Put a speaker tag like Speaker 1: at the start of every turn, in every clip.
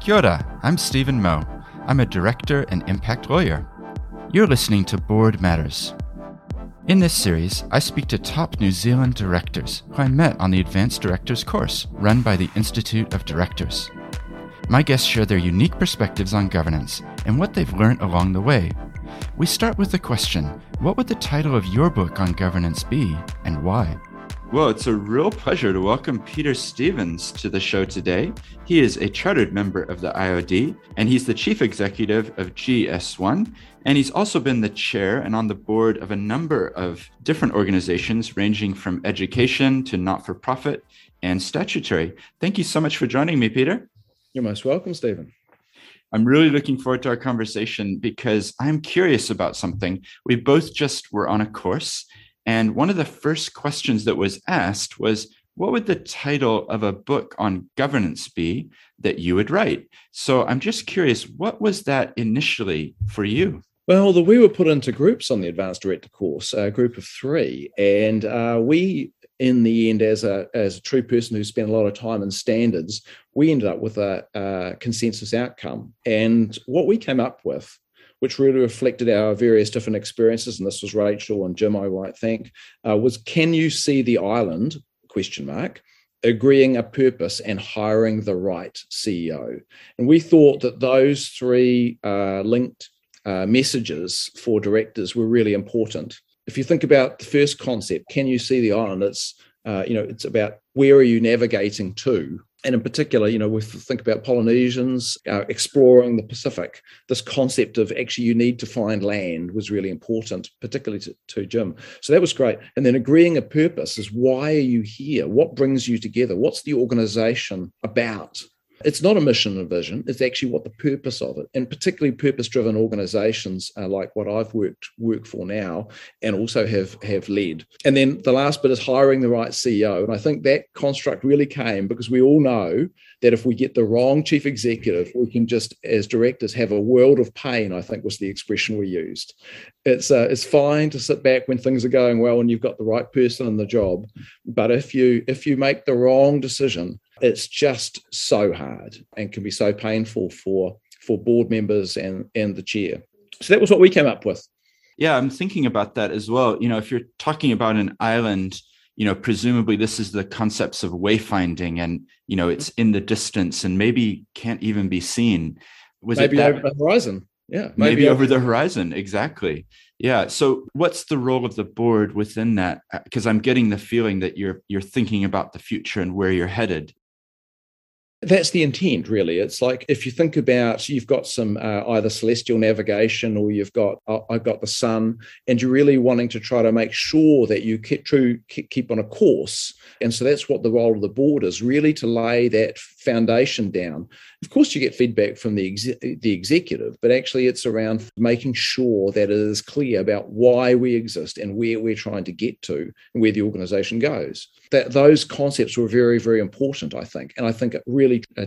Speaker 1: Kia ora, I'm Steven Moe. I'm a director and impact lawyer. You're listening to Board Matters. In this series, I speak to top New Zealand directors who I met on the Advanced Directors course run by the Institute of Directors. My guests share their unique perspectives on governance and what they've learned along the way. We start with the question What would the title of your book on governance be, and why? Well, it's a real pleasure to welcome Peter Stevens to the show today. He is a chartered member of the IOD, and he's the chief executive of GS1. And he's also been the chair and on the board of a number of different organizations, ranging from education to not for profit and statutory. Thank you so much for joining me, Peter.
Speaker 2: You're most welcome, Steven.
Speaker 1: I'm really looking forward to our conversation because I'm curious about something. We both just were on a course and one of the first questions that was asked was, what would the title of a book on governance be that you would write? So I'm just curious, what was that initially for you?
Speaker 2: Well, the, we were put into groups on the Advanced Director course, a group of three, and uh, we, in the end, as a as a true person who spent a lot of time in standards, we ended up with a, a consensus outcome. And what we came up with which really reflected our various different experiences, and this was Rachel and Jim, I might think, uh, was can you see the island? Question mark. Agreeing a purpose and hiring the right CEO. And we thought that those three uh, linked uh, messages for directors were really important. If you think about the first concept, can you see the island? It's uh, you know it's about where are you navigating to and in particular, you know, we think about Polynesians uh, exploring the Pacific. This concept of actually you need to find land was really important, particularly to, to Jim. So that was great. And then agreeing a purpose is why are you here? What brings you together? What's the organization about? It's not a mission and vision. It's actually what the purpose of it and particularly purpose driven organizations uh, like what i've worked work for now and also have have led. And then the last bit is hiring the right ceo and i think that construct really came because we all know that if we get the wrong chief executive we can just as directors have a world of pain i think was the expression we used. It's uh, it's fine to sit back when things are going well and you've got the right person in the job but if you if you make the wrong decision it's just so hard and can be so painful for for board members and and the chair. So that was what we came up with.
Speaker 1: Yeah, I'm thinking about that as well. You know, if you're talking about an island, you know, presumably this is the concepts of wayfinding and, you know, it's in the distance and maybe can't even be seen.
Speaker 2: Was maybe that, over the horizon. Yeah.
Speaker 1: Maybe, maybe over the horizon. Exactly. Yeah. So what's the role of the board within that? Because I'm getting the feeling that you're you're thinking about the future and where you're headed
Speaker 2: that's the intent really. It's like if you think about you've got some uh, either celestial navigation or you've got uh, i've got the sun and you're really wanting to try to make sure that you keep true keep on a course. And so that's what the role of the board is really to lay that foundation down. Of course you get feedback from the ex- the executive but actually it's around making sure that it is clear about why we exist and where we're trying to get to and where the organization goes. That those concepts were very very important i think. And i think it really uh,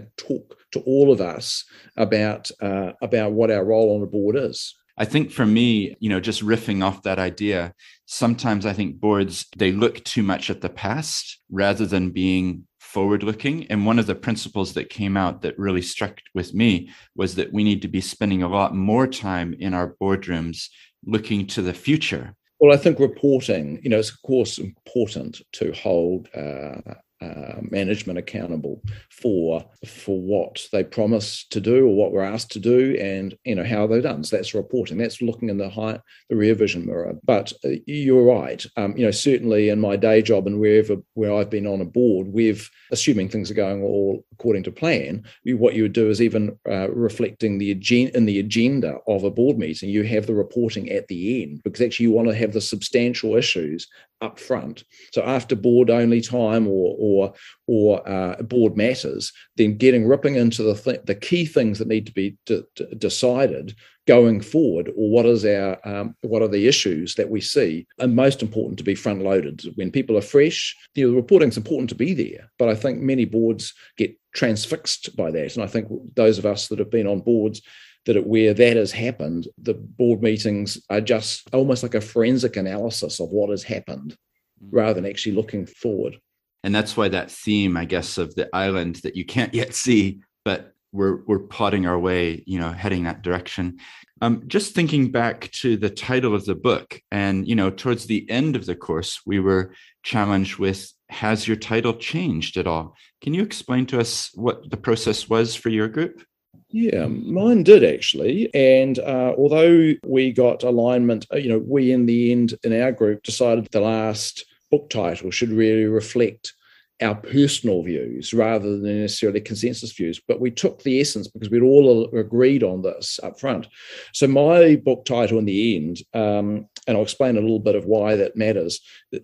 Speaker 2: to all of us about uh, about what our role on the board is.
Speaker 1: I think for me, you know, just riffing off that idea, sometimes I think boards, they look too much at the past rather than being forward looking. And one of the principles that came out that really struck with me was that we need to be spending a lot more time in our boardrooms looking to the future.
Speaker 2: Well, I think reporting, you know, it's of course important to hold uh, uh, management accountable for for what they promise to do or what we're asked to do and you know how they're done. So that's reporting. That's looking in the high the rear vision mirror. But uh, you're right. Um, you know certainly in my day job and wherever where I've been on a board we've assuming things are going all according to plan what you would do is even uh, reflecting the agenda in the agenda of a board meeting you have the reporting at the end because actually you want to have the substantial issues up front. So after board only time or or or uh, board matters, then getting ripping into the th- the key things that need to be d- d- decided going forward, or what is our um, what are the issues that we see, and most important to be front loaded when people are fresh. The reporting's important to be there, but I think many boards get transfixed by that, and I think those of us that have been on boards that where that has happened, the board meetings are just almost like a forensic analysis of what has happened mm. rather than actually looking forward.
Speaker 1: And that's why that theme, I guess, of the island that you can't yet see, but we're we're plotting our way, you know, heading that direction. Um, just thinking back to the title of the book, and you know, towards the end of the course, we were challenged with has your title changed at all? Can you explain to us what the process was for your group?
Speaker 2: Yeah, mine did actually. And uh, although we got alignment, uh, you know, we in the end in our group decided the last book title should really reflect our personal views rather than necessarily consensus views. But we took the essence because we'd all agreed on this up front. So my book title in the end, um, and I'll explain a little bit of why that matters,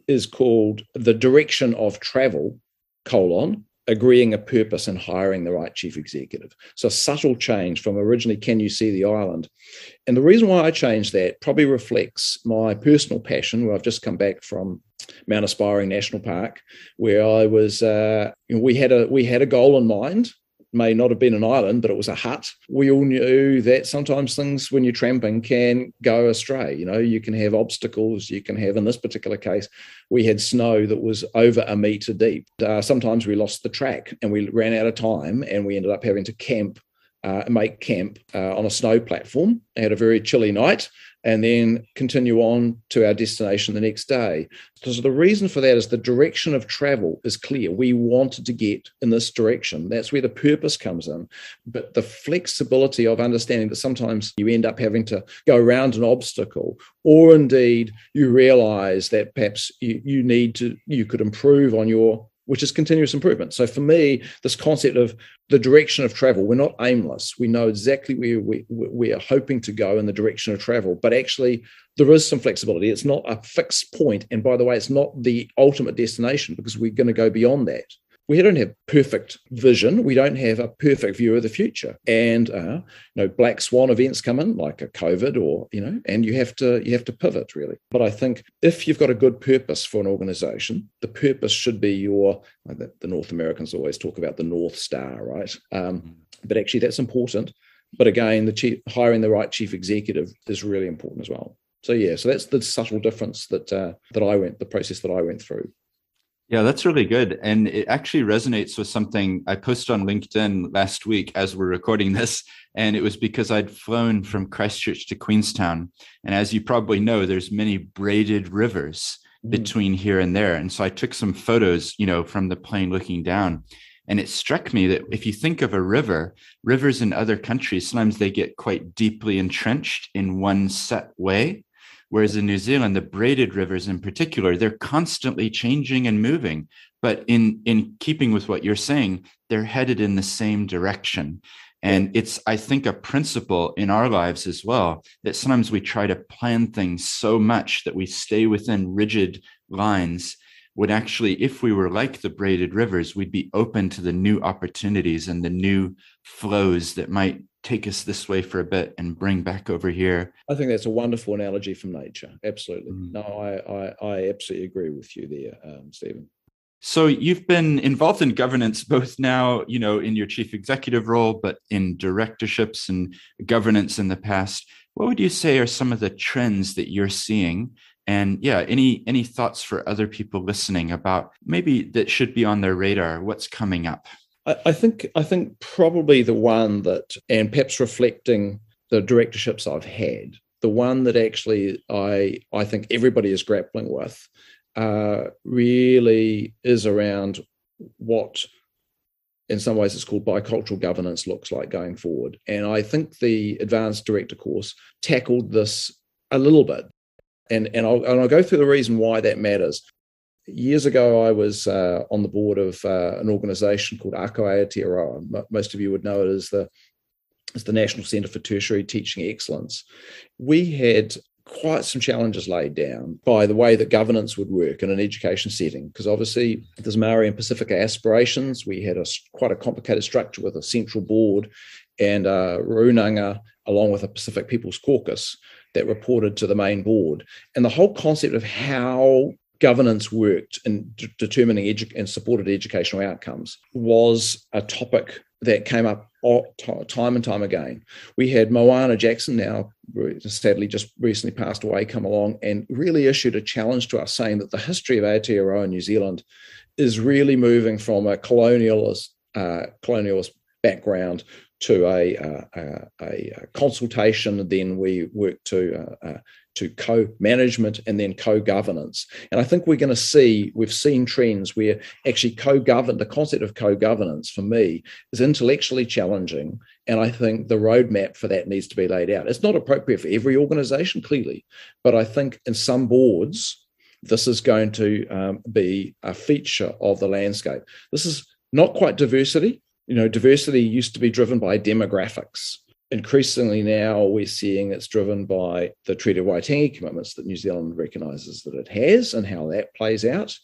Speaker 2: is called The Direction of Travel, colon, agreeing a purpose and hiring the right chief executive. So subtle change from originally, can you see the island? And the reason why I changed that probably reflects my personal passion, where I've just come back from Mount Aspiring National Park, where I was. Uh, we had a we had a goal in mind. May not have been an island, but it was a hut. We all knew that sometimes things, when you're tramping, can go astray. You know, you can have obstacles. You can have, in this particular case, we had snow that was over a meter deep. Uh, sometimes we lost the track and we ran out of time, and we ended up having to camp uh, make camp uh, on a snow platform. Had a very chilly night, and then continue on to our destination the next day. So the reason for that is the direction of travel is clear. We wanted to get in this direction. That's where the purpose comes in. But the flexibility of understanding that sometimes you end up having to go around an obstacle, or indeed you realize that perhaps you, you need to, you could improve on your which is continuous improvement. So for me, this concept of the direction of travel, we're not aimless. We know exactly where we, we are hoping to go in the direction of travel, but actually there is some flexibility. It's not a fixed point. And by the way, it's not the ultimate destination because we're going to go beyond that we don't have perfect vision. We don't have a perfect view of the future. And uh, you know, black swan events come in like a COVID, or you know, and you have to you have to pivot really. But I think if you've got a good purpose for an organization, the purpose should be your. Like the, the North Americans always talk about the North Star, right? Um, mm-hmm. but actually, that's important. But again, the chief, hiring the right chief executive is really important as well. So yeah, so that's the subtle difference that uh, that I went the process that I went through.
Speaker 1: Yeah, that's really good. And it actually resonates with something I posted on LinkedIn last week as we're recording this. And it was because I'd flown from Christchurch to Queenstown. And as you probably know, there's many braided rivers mm. between here and there. And so I took some photos, you know, from the plane looking down. And it struck me that if you think of a river, rivers in other countries, sometimes they get quite deeply entrenched in one set way. Whereas in New Zealand, the braided rivers in particular, they're constantly changing and moving. But in, in keeping with what you're saying, they're headed in the same direction. And it's, I think, a principle in our lives as well that sometimes we try to plan things so much that we stay within rigid lines. Would actually, if we were like the braided rivers, we'd be open to the new opportunities and the new flows that might take us this way for a bit and bring back over here.
Speaker 2: I think that's a wonderful analogy from nature. Absolutely. Mm. No, I, I, I absolutely agree with you there, um, Steven.
Speaker 1: So you've been involved in governance both now, you know, in your chief executive role, but in directorships and governance in the past. What would you say are some of the trends that you're seeing? And yeah, any any thoughts for other people listening about maybe that should be on their radar? What's coming up?
Speaker 2: I, think I think probably the one that, and perhaps reflecting the directorships I've had, the one that actually I I think everybody is grappling with, uh, really is around what in some ways it's called bicultural governance looks like going forward. And I think the advanced director course tackled this a little bit. And, and, I'll, and I'll go through the reason why that matters years ago, I was uh, on the board of uh, an organization called Ako Aotearoa. Most of you would know it as the, as the National Centre for Tertiary Teaching Excellence. We had quite some challenges laid down by the way that governance would work in an education setting because obviously there's Maori and Pasifika aspirations we had a quite a complicated structure with a central board and a runanga along with a Pacific People's Caucus that reported to the main board and the whole concept of how governance worked in determining edu- and supported educational outcomes was a topic that came up time and time again. We had Moana Jackson, now sadly just recently passed away, come along and really issued a challenge to us saying that the history of Aotearoa in New Zealand is really moving from a colonialist, uh, colonialist background to a, a, a, consultation, then we work to uh, uh, to co-management and then co-governance. And I think we're going to see we've seen trends where actually co-govern the concept of co-governance for me is intellectually challenging, and I think the roadmap for that needs to be laid out. It's not appropriate for every organization, clearly, but I think in some boards this is going to um, be a feature of the landscape. This is not quite diversity. You know, diversity used to be driven by demographics. Increasingly now, we're seeing it's driven by the Treaty of Waitangi commitments that New Zealand recognises that it has and how that plays out.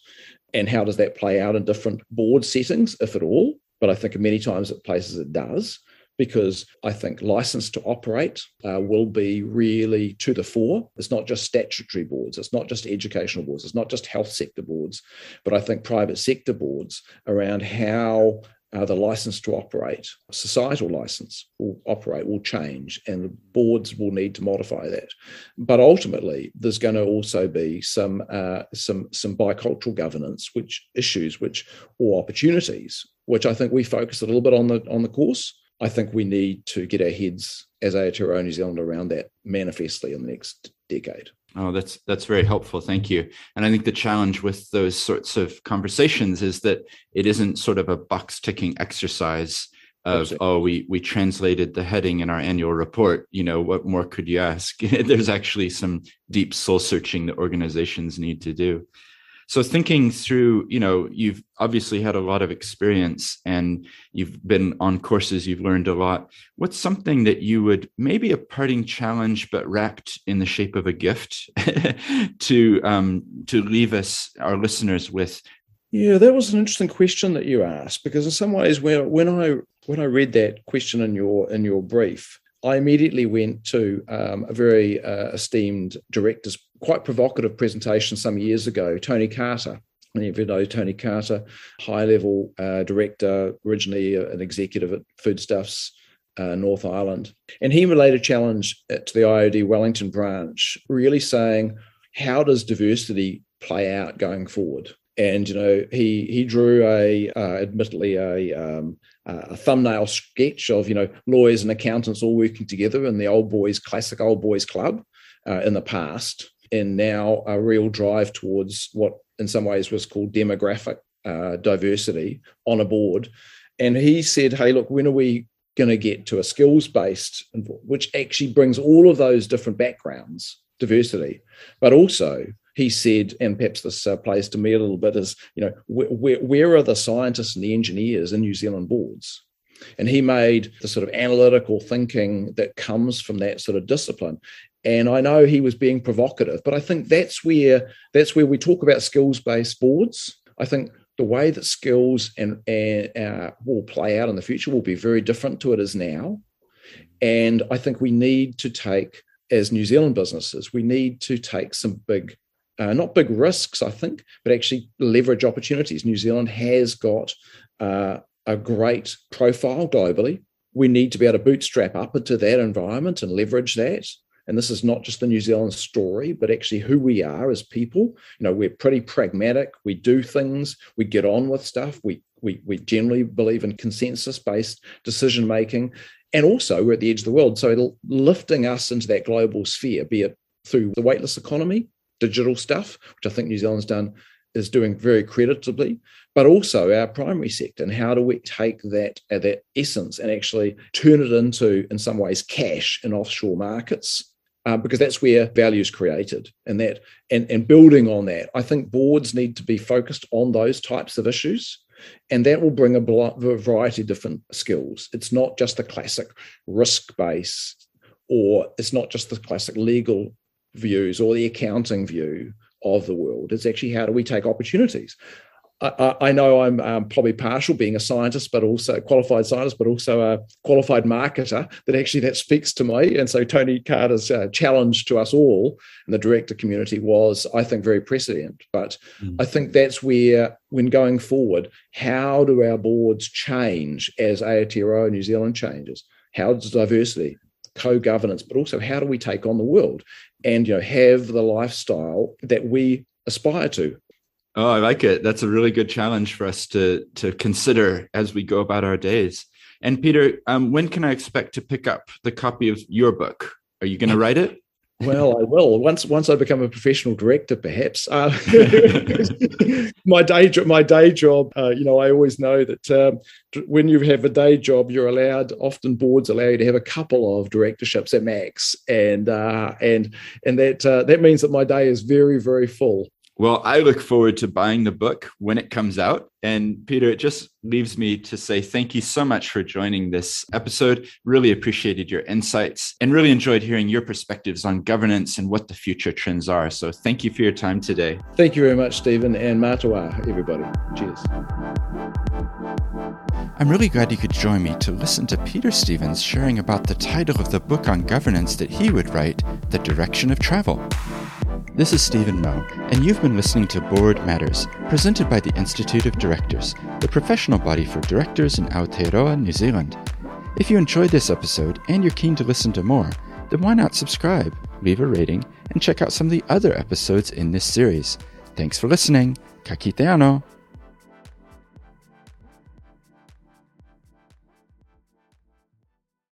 Speaker 2: And how does that play out in different board settings, if at all? But I think many times at places it does because I think license to operate uh, will be really to the fore. It's not just statutory boards, it's not just educational boards, it's not just health sector boards, but I think private sector boards around how uh, the license to operate, societal license will operate, will change, and the boards will need to modify that. But ultimately, there's going to also be some uh, some some bicultural governance, which issues, which or opportunities, which I think we focus a little bit on the on the course. I think we need to get our heads as Aotearoa New Zealand around that manifestly in the next decade.
Speaker 1: Oh, that's that's very helpful. Thank you. And I think the challenge with those sorts of conversations is that it isn't sort of a box ticking exercise of Absolutely. oh we we translated the heading in our annual report you know what more could you ask there's actually some deep soul searching that organizations need to do so thinking through you know you've obviously had a lot of experience and you've been on courses you've learned a lot. What's something that you would maybe a parting challenge but wrapped in the shape of a gift to um, to leave us our listeners with?
Speaker 2: Yeah that was an interesting question that you asked because in some ways when, when i when i read that question in your in your brief I immediately went to um, a very uh, esteemed director's quite provocative presentation some years ago, Tony Carter. Many of you know Tony Carter, high level uh, director, originally an executive at Foodstuffs uh, North Island. And he relayed a challenge to the IOD Wellington branch, really saying, how does diversity play out going forward? And you know, he he drew a uh, admittedly a um, a thumbnail sketch of you know lawyers and accountants all working together in the old boys classic old boys club uh, in the past and now a real drive towards what in some ways was called demographic uh, diversity on a board. And he said hey look when are we going to get to a skills based which actually brings all of those different backgrounds diversity but also he said, and perhaps this uh, plays to me a little bit, is you know where, are the scientists and the engineers in New Zealand boards? And he made the sort of analytical thinking that comes from that sort of discipline. And I know he was being provocative, but I think that's where that's where we talk about skills-based boards. I think the way that skills and, and uh, will play out in the future will be very different to it is now. And I think we need to take, as New Zealand businesses, we need to take some big uh, not big risks, I think, but actually leverage opportunities. New Zealand has got uh, a great profile globally. We need to be able to bootstrap up into that environment and leverage that. And this is not just the New Zealand story, but actually who we are as people. You know, we're pretty pragmatic. We do things. We get on with stuff. We we we generally believe in consensus-based decision making, and also we're at the edge of the world. So lifting us into that global sphere, be it through the weightless economy, digital stuff, which I think New Zealand's done is doing very creditably, but also our primary sector and how do we take that uh, that essence and actually turn it into, in some ways, cash in offshore markets. Uh, because that's where value is created and that and, and building on that i think boards need to be focused on those types of issues and that will bring a variety of different skills it's not just the classic risk base or it's not just the classic legal views or the accounting view of the world. It's actually how do we take opportunities. I, I know I'm um, probably partial being a scientist, but also a qualified scientist, but also a qualified marketer. That actually that speaks to me. And so Tony Carter's uh, challenge to us all in the director community was, I think, very precedent. But mm. I think that's where, when going forward, how do our boards change as Aotearoa New Zealand changes? How does diversity, co-governance, but also how do we take on the world? And you know have the lifestyle that we aspire to
Speaker 1: oh i like it that's a really good challenge for us to to consider as we go about our days And Peter, um, when can I expect to pick up the copy of your book? Are you going to write it?
Speaker 2: Well, I will once once I become a professional director, perhaps. Uh, my day job, my day job. Uh, you know, I always know that um, when you have a day job, you're allowed. Often boards allow you to have a couple of directorships at max, and uh, and and that uh, that means that my day is very very full.
Speaker 1: Well, I look forward to buying the book when it comes out. And Peter, it just leaves me to say thank you so much for joining this episode. Really appreciated your insights and really enjoyed hearing your perspectives on governance and what the future trends are. So thank you for your time today.
Speaker 2: Thank you very much, Steven, and Mā te wā, everybody. Cheers.
Speaker 1: I'm really glad you could join me to listen to Peter Stevens sharing about the title of the book on governance that he would write, The Direction of Travel. This is Steven Moe, and you've been listening to Board Matters, presented by the Institute of Directors, the professional body for directors in Aotearoa, New Zealand. If you enjoyed this episode and you're keen to listen to more, then why not subscribe, leave a rating, and check out some of the other episodes in this series. Thanks for listening. Ka.